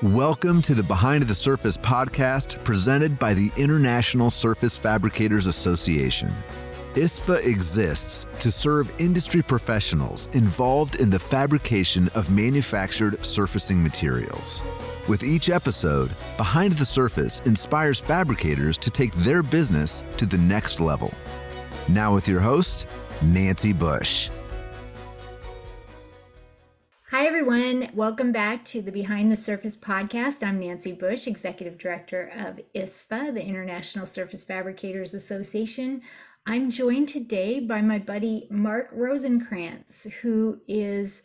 Welcome to the Behind the Surface podcast presented by the International Surface Fabricators Association. ISFA exists to serve industry professionals involved in the fabrication of manufactured surfacing materials. With each episode, Behind the Surface inspires fabricators to take their business to the next level. Now, with your host, Nancy Bush. Welcome back to the Behind the Surface podcast. I'm Nancy Bush, Executive Director of ISFA, the International Surface Fabricators Association. I'm joined today by my buddy Marc Rosenkrantz, who is,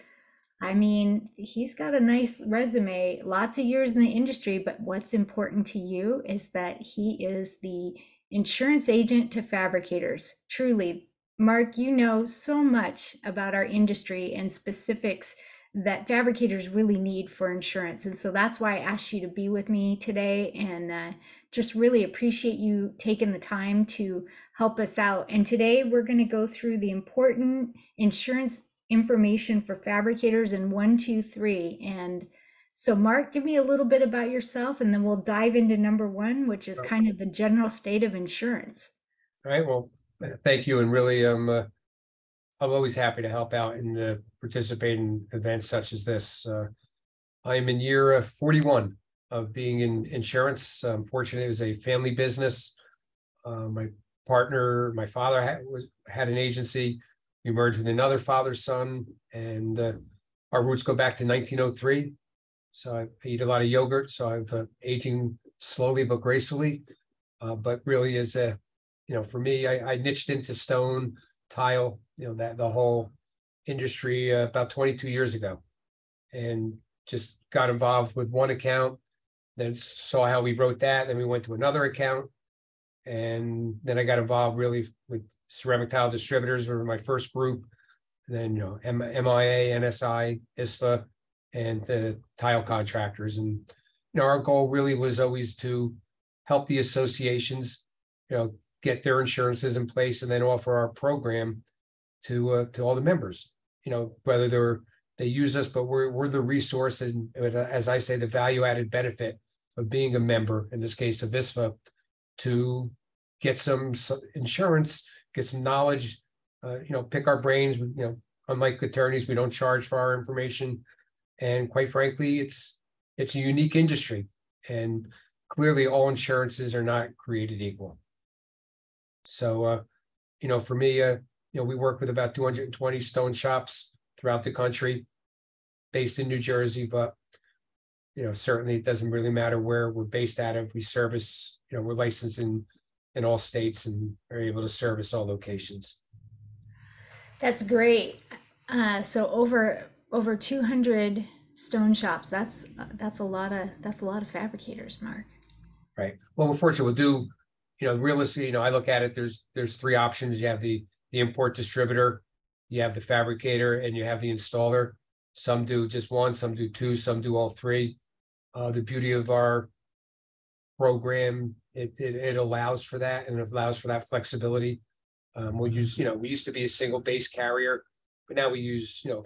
I mean, he's got a nice resume, lots of years in the industry, but what's important to you is that he is the insurance agent to fabricators. Truly, Marc, you know so much about our industry and specifics that fabricators really need for insurance. And so that's why I asked you to be with me today and uh, just really appreciate you taking the time to help us out. And today we're going to go through the important insurance information for fabricators in one, two, three. And so, Marc, give me a little bit about yourself and then we'll dive into number one, which is kind of the general state of insurance. All right. Well, thank you. And really, um, uh, I'm always happy to help out and uh, participate in events such as this. Uh, I'm in year uh, 41 of being in insurance. I'm fortunate it was a family business. Uh, my partner, my father had, was, had an agency. We merged with another father's son, and uh, our roots go back to 1903. So I eat a lot of yogurt. So I'm uh, aging slowly but gracefully. but really, is a you know, for me, I, I niched into stone tile, you know, that the whole industry uh, about 22 years ago and just got involved with one account, then saw how we wrote that. Then we went to another account. And then I got involved really with ceramic tile distributors were my first group. And then, you know, M- MIA, NSI, ISFA, and the tile contractors. And, you know, our goal really was always to help the associations, you know, get their insurances in place and then offer our program to uh, to all the members. You know, whether they're they use us, but we're we're the resource and as I say, the value added benefit of being a member in this case of ISFA to get some, some insurance, get some knowledge, uh, you know, pick our brains. You know, unlike attorneys, we don't charge for our information, and quite frankly, it's it's a unique industry, and clearly all insurances are not created equal. So, uh, you know, for me, uh, you know, we work with about 220 stone shops throughout the country, based in New Jersey, but you know, certainly it doesn't really matter where we're based out of. We service, you know, we're licensed in in all states and are able to service all locations. That's great. Uh, so over over 200 stone shops. That's that's a lot of that's a lot of fabricators, Marc. Right. Well, we're fortunate. We'll do you know, realistically, you know, I look at it, there's, there's three options. You have the, the import distributor, you have the fabricator and you have the installer. Some do just one, some do two, some do all three. Uh, the beauty of our program, it, it, it allows for that and it allows for that flexibility. Um, we'll use, you know, we used to be a single base carrier, but now we use, you know,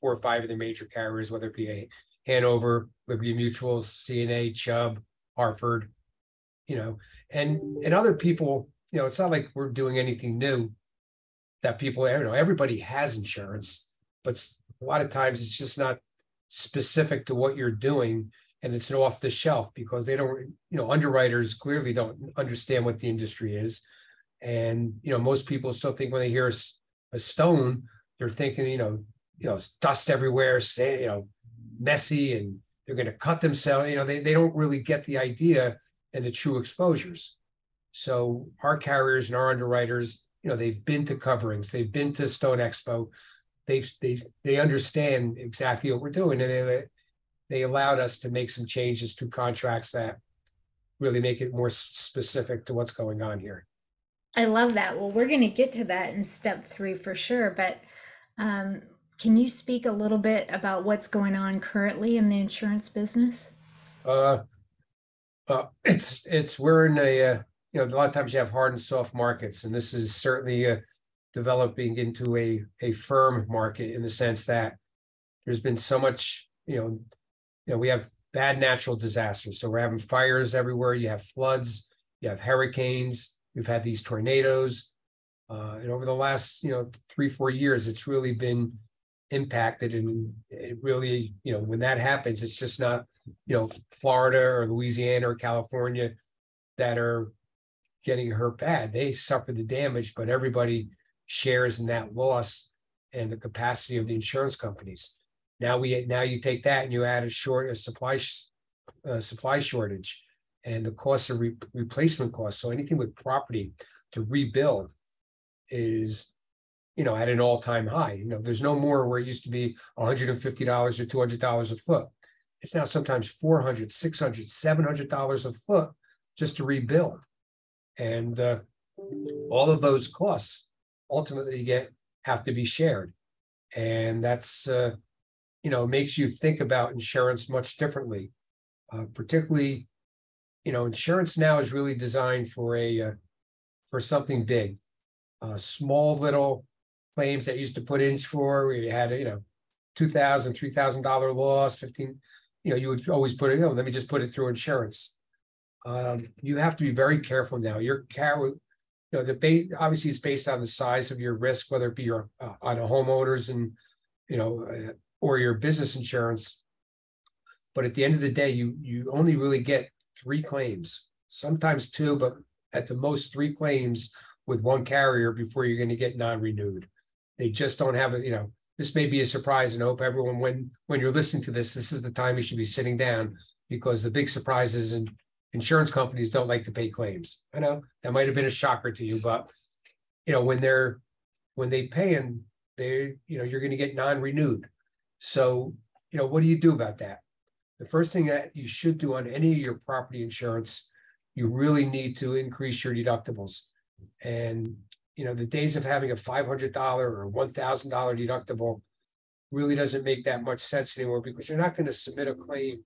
four or five of the major carriers, whether it be a Hanover, Liberty Mutuals, CNA, Chubb, Hartford, you know, and and other people, you know, it's not like we're doing anything new that people, you know, everybody has insurance, but a lot of times it's just not specific to what you're doing and it's off the shelf because they don't, you know, underwriters clearly don't understand what the industry is. And, you know, most people still think when they hear a, a stone, they're thinking, you know, you know, dust everywhere, say, you know, messy and they're going to cut themselves. You know, they, they don't really get the idea and the true exposures. So our carriers and our underwriters, you know, they've been to coverings, they've been to Stone Expo, they they they understand exactly what we're doing, and they they allowed us to make some changes to contracts that really make it more specific to what's going on here. I love that. Well, we're going to get to that in step three for sure, but um, can you speak a little bit about what's going on currently in the insurance business? Uh, uh, it's it's we're in a uh, you know a lot of times you have hard and soft markets, and this is certainly uh, developing into a a firm market in the sense that there's been so much you know you know we have bad natural disasters. So we're having fires everywhere. You have floods, you have hurricanes, we've had these tornadoes. Uh, and over the last, you know, three, four years, it's really been impacted. And it really, you know, when that happens, it's just not, you know, Florida or Louisiana or California that are getting hurt bad. They suffer the damage, but everybody shares in that loss and the capacity of the insurance companies. Now we now you take that and you add a short a supply supply shortage and the cost of re- replacement costs. So anything with property to rebuild is you know at an all-time high. You know, there's no more where it used to be $150 or $200 a foot. It's now sometimes 400, 600, 700 dollars a foot just to rebuild. And uh, all of those costs ultimately get have to be shared. And that's uh, you know, makes you think about insurance much differently. Uh, particularly, you know, insurance now is really designed for a uh, for something big. Uh, small little claims that used to put in for you had you know, two thousand, three thousand dollar loss, fifteen. You know, you would always put it. You know, let me just put it through insurance. Um, you have to be very careful now. Your car, you know, the base obviously is based on the size of your risk, whether it be your uh, on a homeowners and you know uh, or your business insurance. But at the end of the day, you you only really get three claims, sometimes two, but at the most three claims with one carrier before you're going to get non-renewed. They just don't have it, you know. This may be a surprise, and I hope everyone, when when you're listening to this, this is the time you should be sitting down because the big surprises and insurance companies don't like to pay claims. I know that might have been a shocker to you, but you know when they're when they pay and they you know you're going to get non-renewed so, you know, what do you do about that? The first thing that you should do on any of your property insurance, you really need to increase your deductibles. And, you know, the days of having a $500 or $1,000 deductible really doesn't make that much sense anymore because you're not going to submit a claim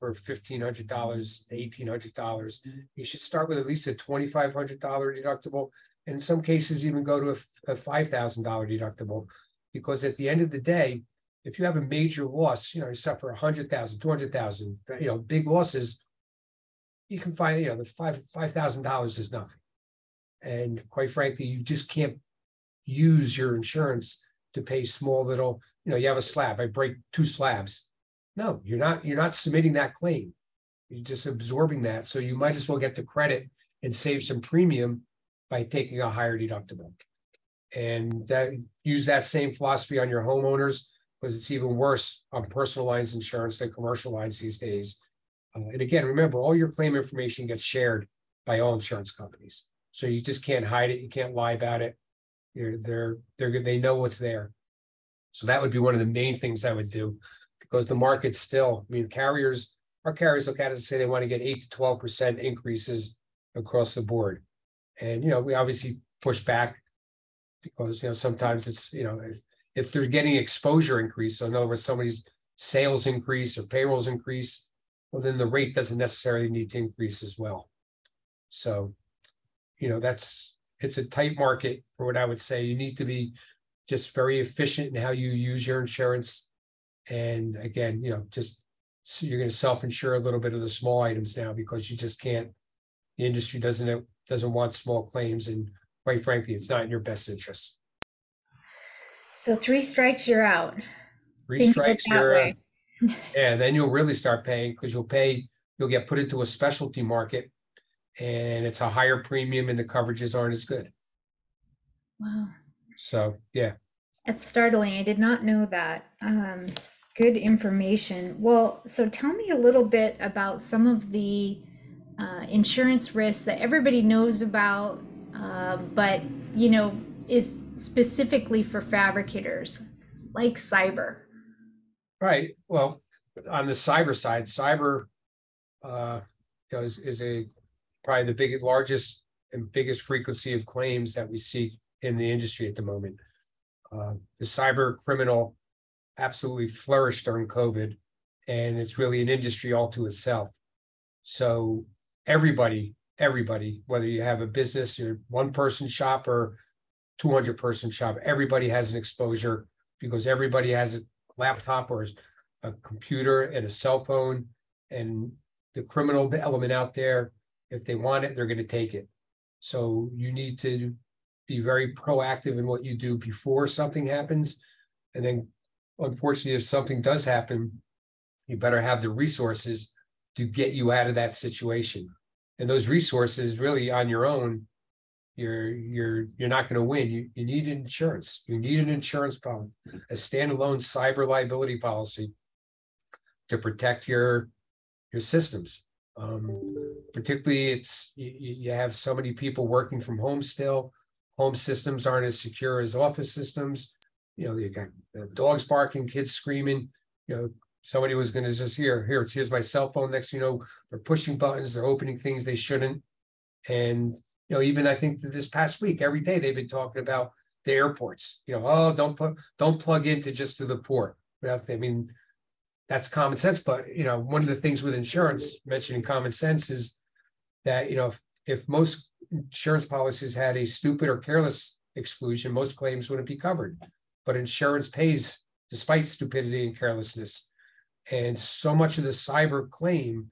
for $1,500 $1,800. You should start with at least a $2,500 deductible. And in some cases, even go to a, a $5,000 deductible because at the end of the day, if you have a major loss, you know, you suffer a hundred thousand, two hundred thousand, you know, big losses, you can find, you know, the five five thousand dollars is nothing. And quite frankly, you just can't use your insurance to pay small little, you know, you have a slab, I break two slabs. No, you're not, you're not submitting that claim. You're just absorbing that. So you might as well get the credit and save some premium by taking a higher deductible. And that use that same philosophy on your homeowners because it's even worse on personal lines insurance than commercial lines these days. Uh, and again, remember, all your claim information gets shared by all insurance companies. So you just can't hide it. You can't lie about it. You're, they're they're they know what's there. So that would be one of the main things I would do, because the market still. I mean, carriers, our carriers look at it and say they want to get eight to twelve percent increases across the board, and you know we obviously push back because you know sometimes it's you know if if they're getting exposure increase, so in other words, somebody's sales increase or payrolls increase, well, then the rate doesn't necessarily need to increase as well. So, you know, that's it's a tight market for what I would say. You need to be just very efficient in how you use your insurance. And again, you know, just so you're going to self-insure a little bit of the small items now because you just can't. The industry doesn't doesn't want small claims, and quite frankly, it's not in your best interest. So three strikes, you're out. Three Think strikes, you're, uh, yeah, then you'll really start paying because you'll pay, you'll get put into a specialty market and it's a higher premium and the coverages aren't as good. Wow. So, yeah. That's startling. I did not know that. Um, good information. Well, so tell me a little bit about some of the uh, insurance risks that everybody knows about, uh, but you know, is specifically for fabricators like cyber. Right. Well, on the cyber side, cyber uh, is, is a probably the biggest, largest and biggest frequency of claims that we see in the industry at the moment. Uh, the cyber criminal absolutely flourished during COVID, and it's really an industry all to itself. So everybody, everybody, whether you have a business, you're one person shop or 200 person shop. Everybody has an exposure because everybody has a laptop or a computer and a cell phone And the criminal element out there, if they want it, they're gonna take it. So you need to be very proactive in what you do before something happens. And then unfortunately, if something does happen, you better have the resources to get you out of that situation. And those resources really on your own, you're you're you're not going to win. You you need insurance. You need an insurance policy, a standalone cyber liability policy to protect your your systems. Um, particularly, it's you, you have so many people working from home still. Home systems aren't as secure as office systems. You know, you got dogs barking, kids screaming. You know, somebody was going to just here, here, here's my cell phone. Next, you know, they're pushing buttons, they're opening things they shouldn't. And you know, even I think this past week, every day they've been talking about the airports. You know, oh, don't put, don't plug into just to the port. I mean, that's common sense. But you know, one of the things with insurance, mentioning common sense, is that you know, if, if most insurance policies had a stupid or careless exclusion, most claims wouldn't be covered. But insurance pays despite stupidity and carelessness. And so much of the cyber claim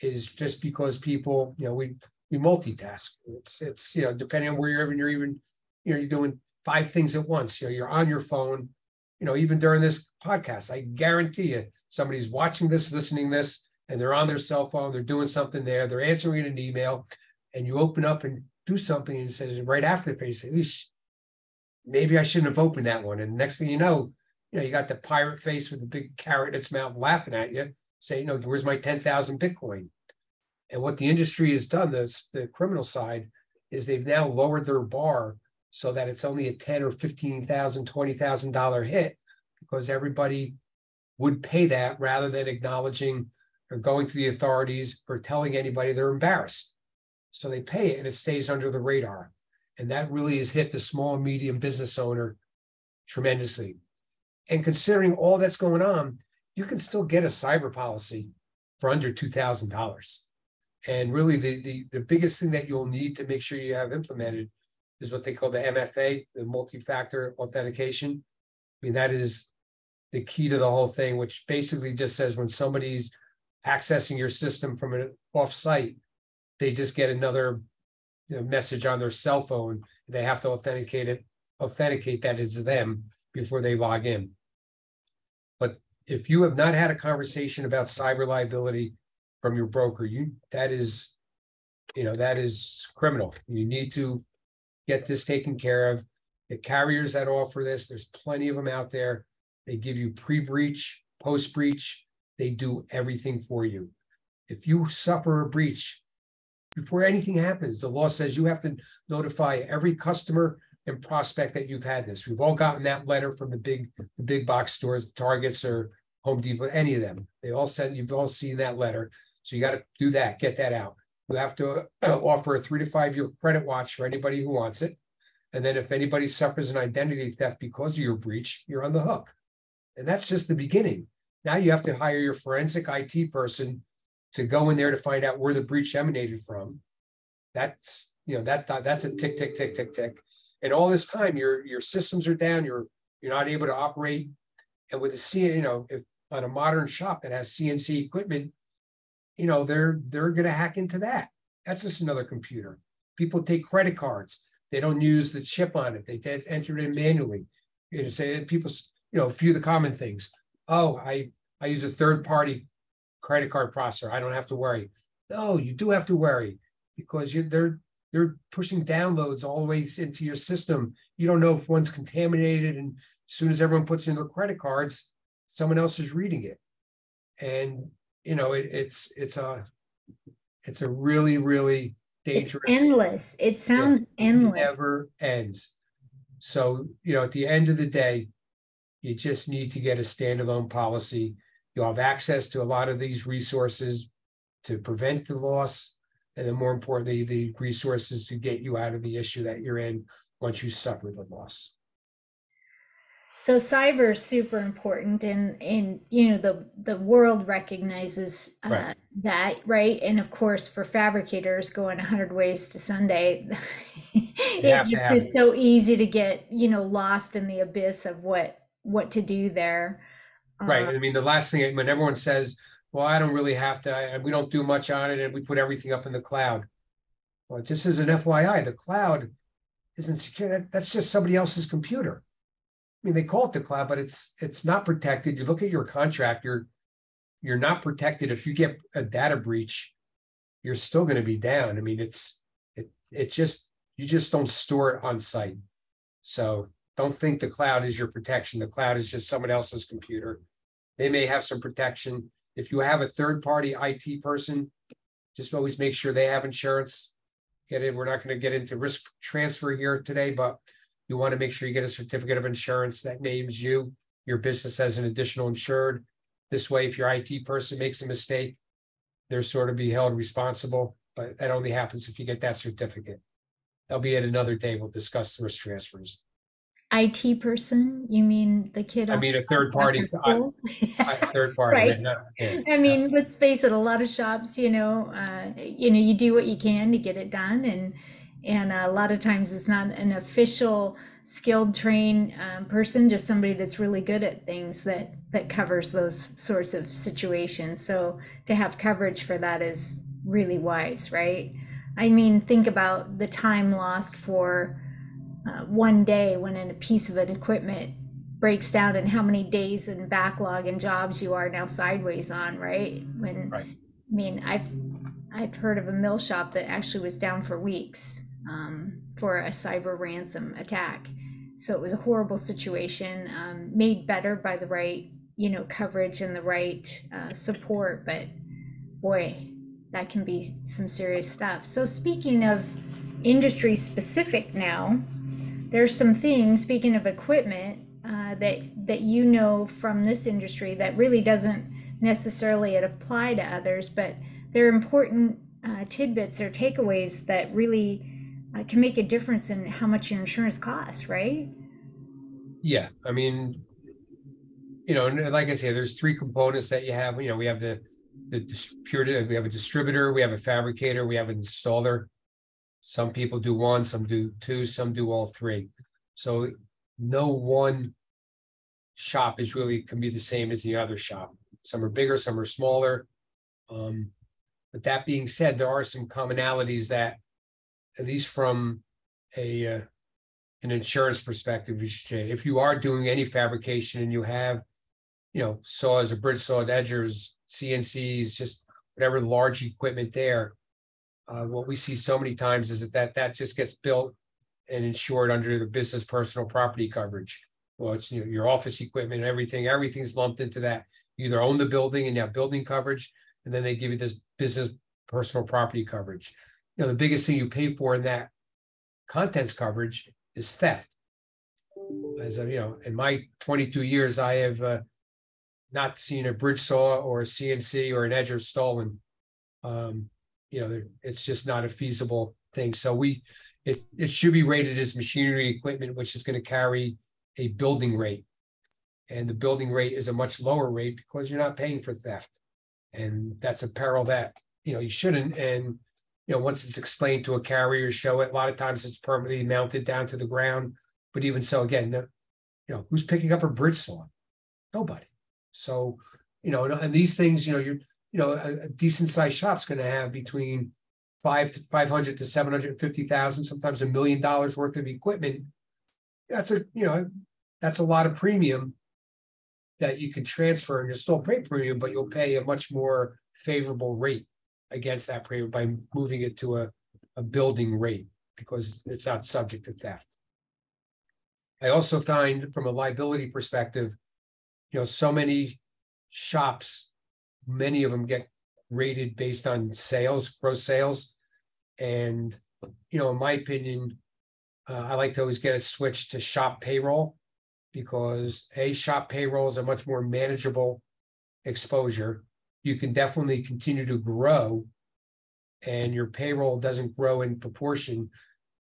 is just because people, you know, we we multitask. It's it's you know, depending on where you're even you're even, you know, you're doing five things at once. You know, you're on your phone, you know, even during this podcast, I guarantee you somebody's watching this, listening this, and they're on their cell phone, they're doing something there, they're answering an email, and you open up and do something and it says right after the face, maybe I shouldn't have opened that one. And next thing you know, you know, you got the pirate face with the big carrot in its mouth laughing at you, saying, no, where's my 10,000 Bitcoin? And what the industry has done, this the criminal side, is they've now lowered their bar so that it's only a 10 or 15,000, $20,000 hit because everybody would pay that rather than acknowledging or going to the authorities or telling anybody they're embarrassed. So they pay it and it stays under the radar. And that really has hit the small and medium business owner tremendously. And considering all that's going on, you can still get a cyber policy for under $2,000. And really, the, the, the biggest thing that you'll need to make sure you have implemented is what they call the MFA, the multi factor authentication. I mean, that is the key to the whole thing, which basically just says when somebody's accessing your system from an off site, they just get another you know, message on their cell phone. They have to authenticate it, authenticate that it's them before they log in. But if you have not had a conversation about cyber liability from your broker, you that is, you know, that is criminal. You need to get this taken care of. The carriers that offer this, there's plenty of them out there. They give you pre-breach, post-breach. They do everything for you. If you suffer a breach, before anything happens, the law says you have to notify every customer and prospect that you've had this. We've all gotten that letter from the big, the big box stores, the Targets or Home Depot, any of them. They all send, you've all seen that letter. So you got to do that, get that out. You have to uh, offer a three to five year credit watch for anybody who wants it. And then if anybody suffers an identity theft because of your breach, you're on the hook. And that's just the beginning. Now you have to hire your forensic IT person to go in there to find out where the breach emanated from. That's you know that that's a tick tick tick tick tick and all this time your your systems are down you're you're not able to operate and with a C, you know if on a modern shop that has cnc equipment you know they're they're going to hack into that. That's just another computer. People take credit cards. They don't use the chip on it. They enter it in manually. You know say people you know a few of the common things. Oh i i use a third party credit card processor. I don't have to worry. No you do have to worry because you they're they're pushing downloads all the way into your system. You don't know if one's contaminated, and as soon as everyone puts in their credit cards, someone else is reading it, and you know it, it's it's a it's a really really dangerous. It's endless. It sounds it endless. Never ends. So you know, at the end of the day, you just need to get a standalone policy. You'll have access to a lot of these resources to prevent the loss and then more importantly, the resources to get you out of the issue that you're in once you suffer the loss. So cyber is super important, and and you know the the world recognizes uh, right. that, right? And of course, for fabricators going 100 ways to Sunday, it just is so easy to get you know lost in the abyss of what what to do there. Right. Uh, I mean, the last thing when everyone says well, I don't really have to, I, we don't do much on it and we put everything up in the cloud. Well, just as an FYI, the cloud isn't secure. That, that's just somebody else's computer. I mean, they call it the cloud, but it's it's not protected. You look at your contract, you're you're not protected. If you get a data breach, you're still going to be down. I mean, it's it it just you just don't store it on site. So don't think the cloud is your protection. The cloud is just someone else's computer. They may have some protection. If you have a third party IT person, just always make sure they have insurance. Get it. We're not going to get into risk transfer here today, but you want to make sure you get a certificate of insurance that names you, your business as an additional insured. This way, if your IT person makes a mistake, they're sort of be held responsible, but that only happens if you get that certificate. That'll be at another day. We'll discuss risk transfers. IT person? You mean the kid? I mean, a third party, I- I- Third party. Right. I mean, let's face it, a lot of shops, you know, uh, you know, you do what you can to get it done and and a lot of times it's not an official skilled trained um, person, just somebody that's really good at things that that covers those sorts of situations. So to have coverage for that is really wise, right? I mean, think about the time lost for uh, one day when a piece of an equipment breaks down and how many days and backlog and jobs you are now sideways on, right? When Right. I mean, I've I've heard of a mill shop that actually was down for weeks um, for a cyber ransom attack. So it was a horrible situation, um, made better by the right, you know, coverage and the right uh, support. But boy, that can be some serious stuff. So speaking of industry specific now, there's some things. Speaking of equipment, uh, that that you know from this industry that really doesn't necessarily apply to others, but they're important uh, tidbits or takeaways that really uh, can make a difference in how much your insurance costs, right? Yeah, I mean, you know, and like I say, there's three components that you have. You know, we have the the distributor, we have a distributor, we have a fabricator, we have an installer. Some people do one, some do two, some do all three. So no one shop is really can be the same as the other shop. Some are bigger, some are smaller. Um, but that being said, there are some commonalities that, at least from a uh, an insurance perspective, you should. If you are doing any fabrication and you have, you know, saws or bridge saw edgers, CNCs, just whatever large equipment there. Uh, what we see so many times is that that, that just gets built and insured under the business personal property coverage. Well, it's you know, your office equipment, everything, everything's lumped into that. You either own the building and you have building coverage, and then they give you this business personal property coverage. You know, the biggest thing you pay for in that contents coverage is theft. As of, you know, in my twenty-two years, I have uh, not seen a bridge saw or a CNC or an edger stolen. Um, you know, it's just not a feasible thing. So we, it, it should be rated as machinery equipment, which is gonna carry a building rate. And the building rate is a much lower rate because you're not paying for theft. And that's a peril that, you know, you shouldn't, and you know, once it's explained to a carrier, show it, a lot of times it's permanently mounted down to the ground. But even so, again, no- you know, who's picking up a bridge saw? Nobody. So, you know, and- these things, you know, you're, you know, a, a decent sized shop's gonna have between five to five hundred to seven hundred fifty thousand, sometimes a million dollars worth of equipment. That's a, you know, that's a lot of premium that you can transfer and you'll still pay premium, but you'll pay a much more favorable rate against that premium by moving it to a, a building rate because it's not subject to theft. I also find from a liability perspective, you know, so many shops, many of them get rated based on sales, gross sales. And, you know, in my opinion, uh, I like to always get it switched to shop payroll because a shop payroll is a much more manageable exposure. You can definitely continue to grow and your payroll doesn't grow in proportion.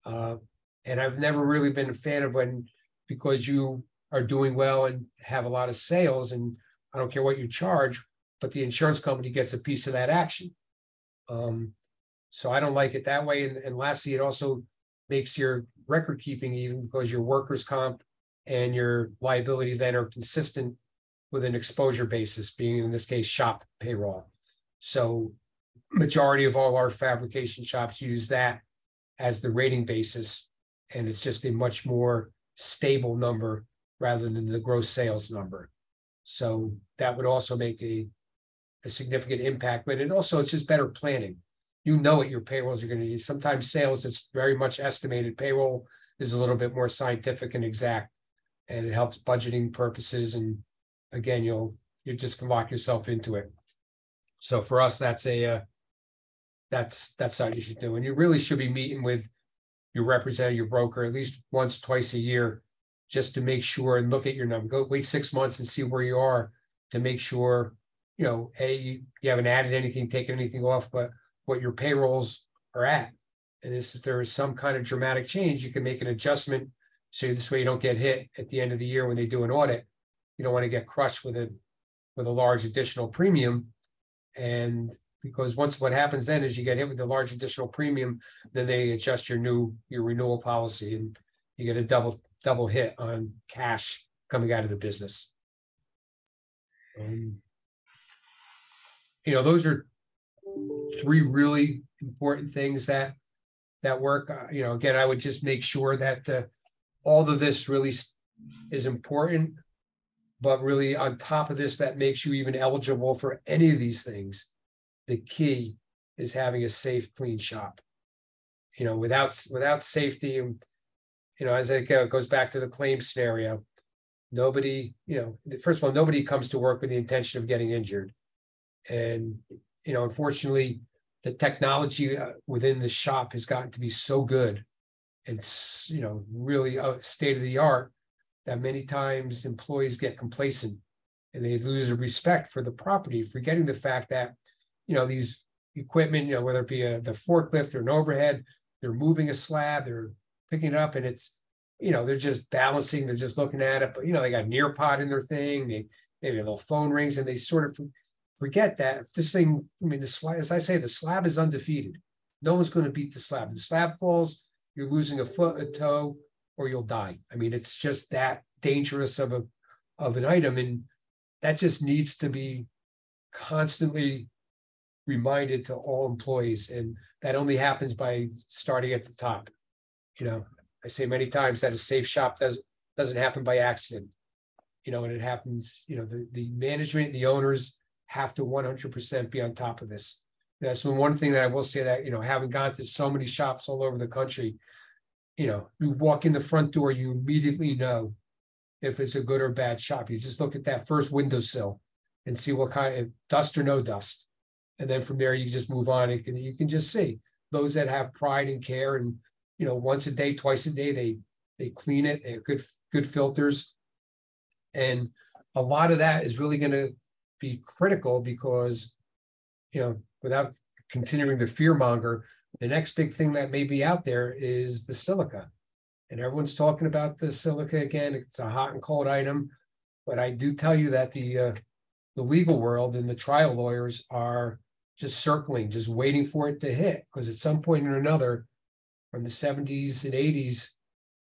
Uh, and I've never really been a fan of when, because you are doing well and have a lot of sales and I don't care what you charge, but the insurance company gets a piece of that action. Um, so I don't like it that way. And, and lastly, it also makes your record keeping even because your workers' comp and your liability then are consistent with an exposure basis, being in this case shop payroll. So majority of all our fabrication shops use that as the rating basis. And it's just a much more stable number rather than the gross sales number. So that would also make a, a significant impact, but it also, it's just better planning. You know what your payrolls are gonna do. Sometimes sales is very much estimated. Payroll is a little bit more scientific and exact. And it helps budgeting purposes and again, you'll, you just can lock yourself into it. So for us, that's a, uh, that's, that's how you should do. And you really should be meeting with your representative, your broker, at least once, twice a year, just to make sure and look at your number. Go wait six months and see where you are to make sure, you know, A, you, you haven't added anything, taken anything off, but what your payrolls are at. And this, if there is some kind of dramatic change, you can make an adjustment. So this way you don't get hit at the end of the year when they do an audit. You don't want to get crushed with a, with a large additional premium. And because once what happens then is you get hit with a large additional premium, then they adjust your new, your renewal policy and you get a double, double hit on cash coming out of the business. Um, You know, those are three really important things that, that work. Uh, You know, again, I would just make sure that, uh, all of this really is important. But really on top of this, that makes you even eligible for any of these things. The key is having a safe, clean shop. You know, without, without safety you know, as it goes back to the claim scenario. Nobody, you know, first of all, nobody comes to work with the intention of getting injured. And, you know, unfortunately, the technology uh, within the shop has gotten to be so good. And, you know, really uh, state of the art that many times employees get complacent. And they lose respect for the property, forgetting the fact that, you know, these equipment, you know, whether it be a, the forklift or an overhead, they're moving a slab, they're picking it up and it's, you know, they're just balancing, they're just looking at it, but you know, they got Nearpod in their thing, they maybe a little phone rings and they sort of forget that this thing, I mean, the slab, as I say, the slab is undefeated. No one's going to beat the slab. The slab falls, you're losing a foot, a toe, or you'll die. I mean, it's just that dangerous of a of an item, and that just needs to be constantly reminded to all employees, and that only happens by starting at the top. You know, I say many times that a safe shop does doesn't happen by accident. You know, and it happens, you know, the the management, the owners have to one hundred percent be on top of this. That's one thing that I will say that, you know, having gone to so many shops all over the country, you know, you walk in the front door, you immediately know if it's a good or bad shop. You just look at that first windowsill and see what kind of dust or no dust. And then from there, you just move on. You can, you can just see those that have pride and care and, you know, once a day, twice a day, they, they clean it. They have good, good filters. And a lot of that is really going to be critical because, you know, without continuing the fear monger, the next big thing that may be out there is the silica. And everyone's talking about the silica again. It's a hot and cold item. But I do tell you that the uh, the legal world and the trial lawyers are just circling, just waiting for it to hit. Because at some point or another, from the 70s and 80s,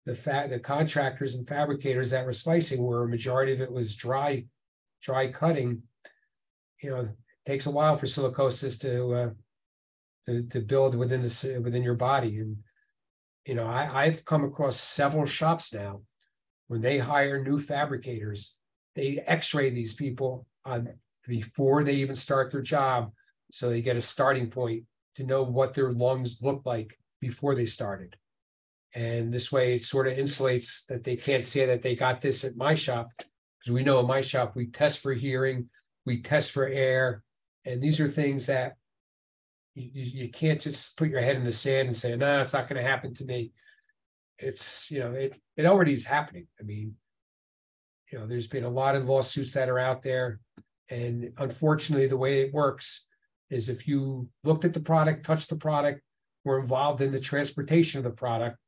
the fact the contractors and fabricators that were slicing, where a majority of it was dry, dry cutting, you know, takes a while for silicosis to uh, to to build within the within your body. And you know, I I've come across several shops now when they hire new fabricators, they X-ray these people on before they even start their job, so they get a starting point to know what their lungs look like before they started. And this way, it sort of insulates that they can't say that they got this at my shop because we know in my shop we test for hearing, we test for air, and these are things that you, you, can't just put your head in the sand and say, no, it's not going to happen to me. It's, you know, it, it already is happening. I mean, you know, there's been a lot of lawsuits that are out there. And unfortunately, the way it works is if you looked at the product, touched the product, were involved in the transportation of the product,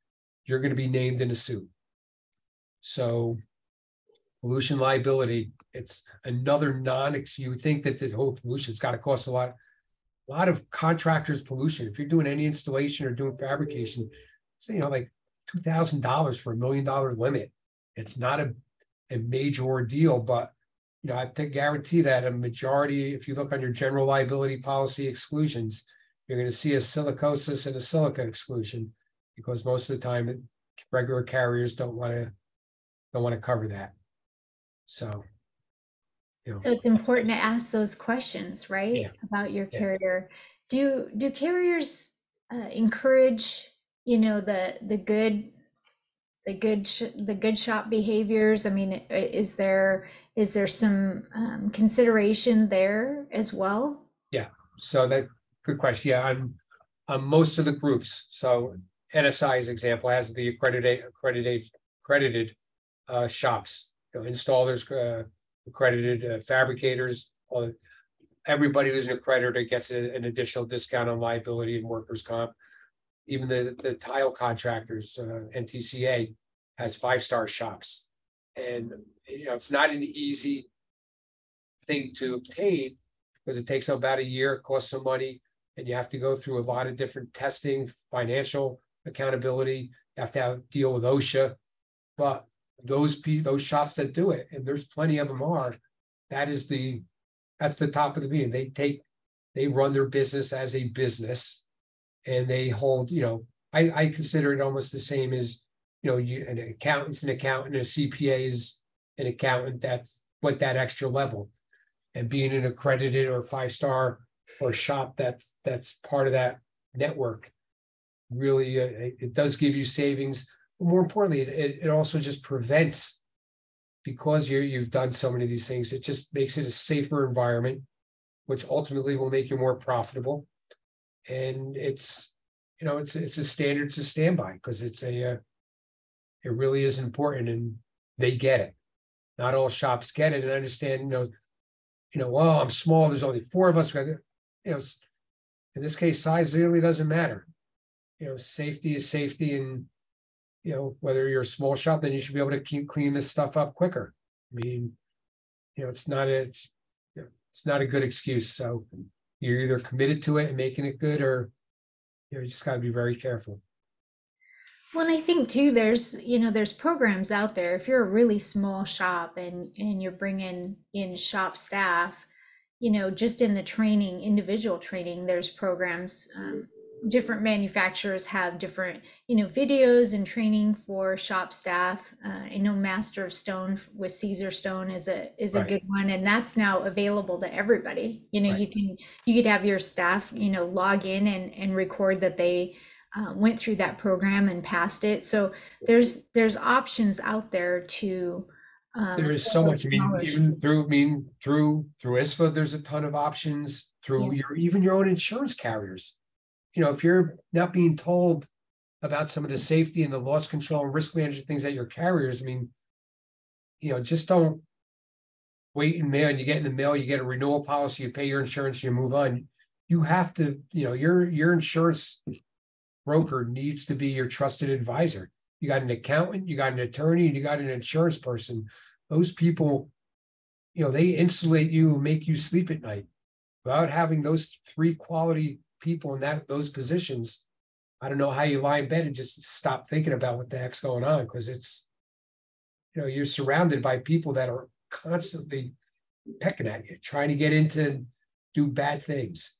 you're going to be named in a suit. So pollution liability, it's another non, you would think that this whole pollution's got to cost a lot. A lot of contractors pollution. If you're doing any installation or doing fabrication, it's you know like two thousand dollars for a million dollar limit. It's not a, a major ordeal, but you know, I can guarantee that a majority, if you look on your general liability policy exclusions, you're gonna see a silicosis and a silica exclusion. Because most of the time, regular carriers don't wanna, don't wanna cover that. So. Know, So it's important to ask those questions, right? Yeah. About your Yeah. carrier. Do do carriers uh, encourage, you know, the the good the good sh the good shop behaviors? I mean, is there is there some um, consideration there as well? Yeah. So that, good question, yeah, I'm, on most of the groups, so NSI's example has the accredited, accredited, accredited. Uh, shops, you know, installers, uh, accredited uh, fabricators, all. Everybody who's an accreditor gets a- an additional discount on liability and workers' comp. Even the, the tile contractors, uh, NTCA has five-star shops. And, you know, it's not an easy. Thing to obtain, because it takes about a year, costs some money. And you have to go through a lot of different testing, financial accountability, you have to have, deal with OSHA. But those pe- those shops that do it, and there's plenty of them are, that is the, that's the top of the meeting, they take. They run their business as a business. And they hold, you know, I I consider it almost the same as, you know, you, an accountant's an accountant, a CPA is. An accountant, that's what that extra level. And being an accredited or five-star or shop that's, that's part of that network. Really, uh, it does give you savings. More importantly, it, it, also just prevents. Because you're, you've done so many of these things, it just makes it a safer environment. Which ultimately will make you more profitable. And it's, you know, it's, it's a standard to stand by, because it's a, uh. It really is important and they get it. Not all shops get it and I understand, you know. You know, well, I'm small, there's only four of us, you know, in this case, size really doesn't matter. You know, safety is safety and. You know, whether you're a small shop, then you should be able to keep clean this stuff up quicker. I mean. You know, it's not, a- it's, you know, it's not a good excuse, so you're either committed to it and making it good or. You know, you just gotta be very careful. Well, and I think too, there's, you know, there's programs out there. If you're a really small shop and and you're bringing in shop staff, you know, just in the training, individual training, there's programs. Um, different manufacturers have different, you know, videos and training for shop staff. Uh, I know Master of Stone with Caesarstone is a is a Right. good one, and that's now available to everybody. You know, Right. you can you could have your staff, you know, log in and and record that they uh, went through that program and passed it. So there's there's options out there to. Um, There is so much, I mean, even through, I mean, through, through ISFA, there's a ton of options, through Yeah. your, even your own insurance carriers. You know, if you're not being told about some of the safety and the loss control and risk management things at your carriers, I mean. You know, just don't. Wait in mail, and you get in the mail, you get a renewal policy, you pay your insurance, you move on. You have to, you know, your, your insurance. Broker needs to be your trusted advisor. You got an accountant, you got an attorney, and you got an insurance person those people, you know, they insulate you and make you sleep at night. Without having those three quality people in that, those positions, I don't know how you lie in bed and just stop thinking about what the heck's going on, because it's, you know, you're surrounded by people that are constantly pecking at you, trying to get into do bad things.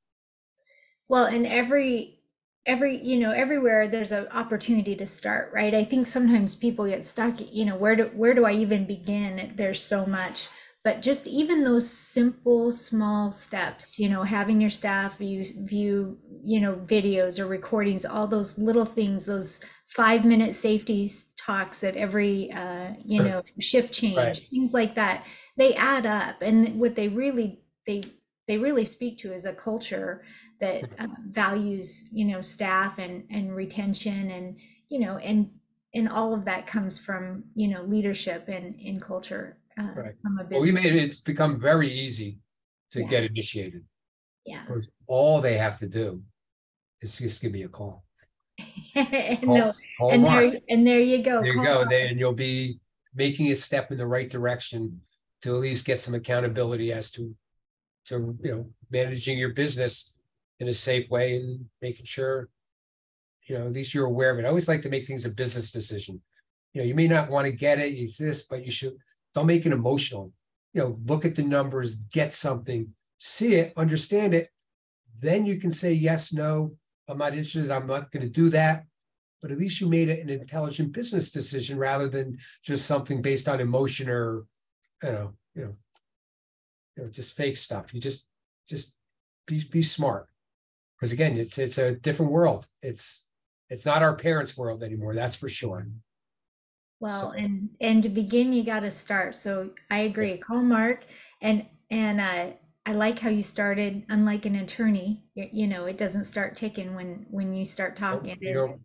Well, and every every you know everywhere there's an opportunity to start, right? I think sometimes people get stuck, you know, where do where do I even begin? There's so much. But just even those simple small steps, you know, having your staff view view, you know, videos or recordings, all those little things, those five minute safety talks at every uh, you know, shift change, Right. things like that, they add up. And what they really they they really speak to is a culture that uh, values you know staff and and retention and you know and and all of that comes from you know leadership and in culture uh, Right. from a Well, we business made it, it's become very easy to Yeah. get initiated. yeah Because All they have to do is just give me a call. and, Call- no, call and Marc. there and there you go There you Call go, Marc. then you'll be making a step in the right direction to at least get some accountability as to. To, you know, managing your business in a safe way and making sure. You know, at least you're aware of it. I always like to make things a business decision. You know, you may not want to get it, it's this, but you should, don't make it emotional. you know, look at the numbers, get something, see it, understand it. Then you can say yes, no, I'm not interested. I'm not going to do that. But at least you made an intelligent business decision rather than just something based on emotion or, you know, you know, you know, just fake stuff. You just, just be be smart. Because again, it's it's a different world. It's it's not our parents' world anymore. That's for sure. Well, so. and and to begin, you got to start. So I agree. Call Marc, and and uh, I like how you started. Unlike an attorney, you, you, know, it doesn't start ticking when when you start talking. You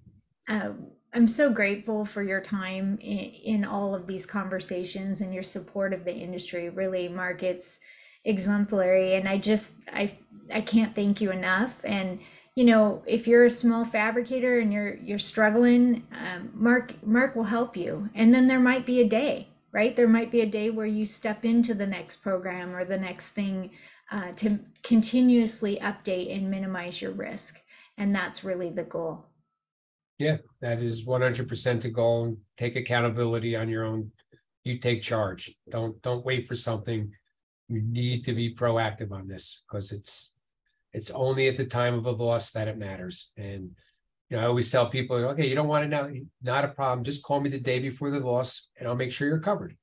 uh, I'm so grateful for your time in, in all of these conversations and your support of the industry. Really, Marc, it's exemplary, and I just I I can't thank you enough. And you know, if you're a small fabricator and you're you're struggling, um, Marc Marc will help you. And then there might be a day, right? There might be a day where you step into the next program or the next thing uh, to continuously update and minimize your risk. And that's really the goal. Yeah, that is one hundred percent the goal. Take accountability on your own. You take charge. Don't don't wait for something. You need to be proactive on this because it's it's only at the time of a loss that it matters. And you know, I always tell people, okay, you don't want to know, not a problem. Just call me the day before the loss, and I'll make sure you're covered.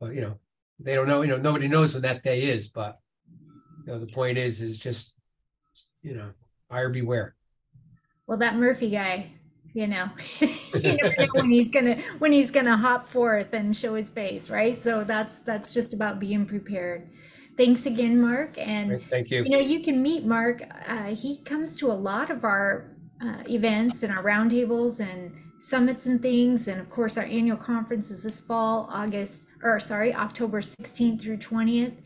But you know, they don't know. You know, nobody knows when that day is. But you know, the point is, is just you know, buyer beware. Well, that Murphy guy, you know, you never know when he's gonna when he's gonna hop forth and show his face, right? So that's that's just about being prepared thanks again, Marc. And thank you. You know, you can meet Marc. Uh, he comes to a lot of our uh, events and our roundtables and summits and things. And of course, our annual conference is this fall, August, or sorry, October 16th through 20th.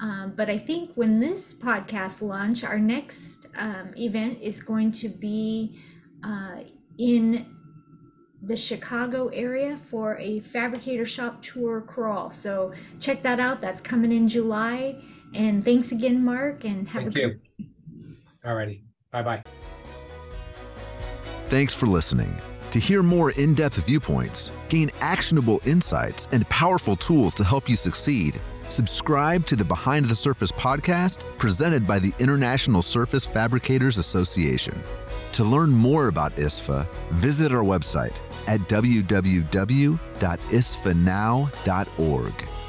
Um, but I think when this podcast launch, our next um, event is going to be uh, in the Chicago area for a fabricator shop tour crawl. So check that out. That's coming in July. And thanks again, Marc, and have Thank a good you. All righty. Bye bye. Thanks for listening. To hear more in depth viewpoints, gain actionable insights, and powerful tools to help you succeed, subscribe to the Behind the Surface podcast presented by the International Surface Fabricators Association. To learn more about ISFA, visit our website at www.isfanow.org.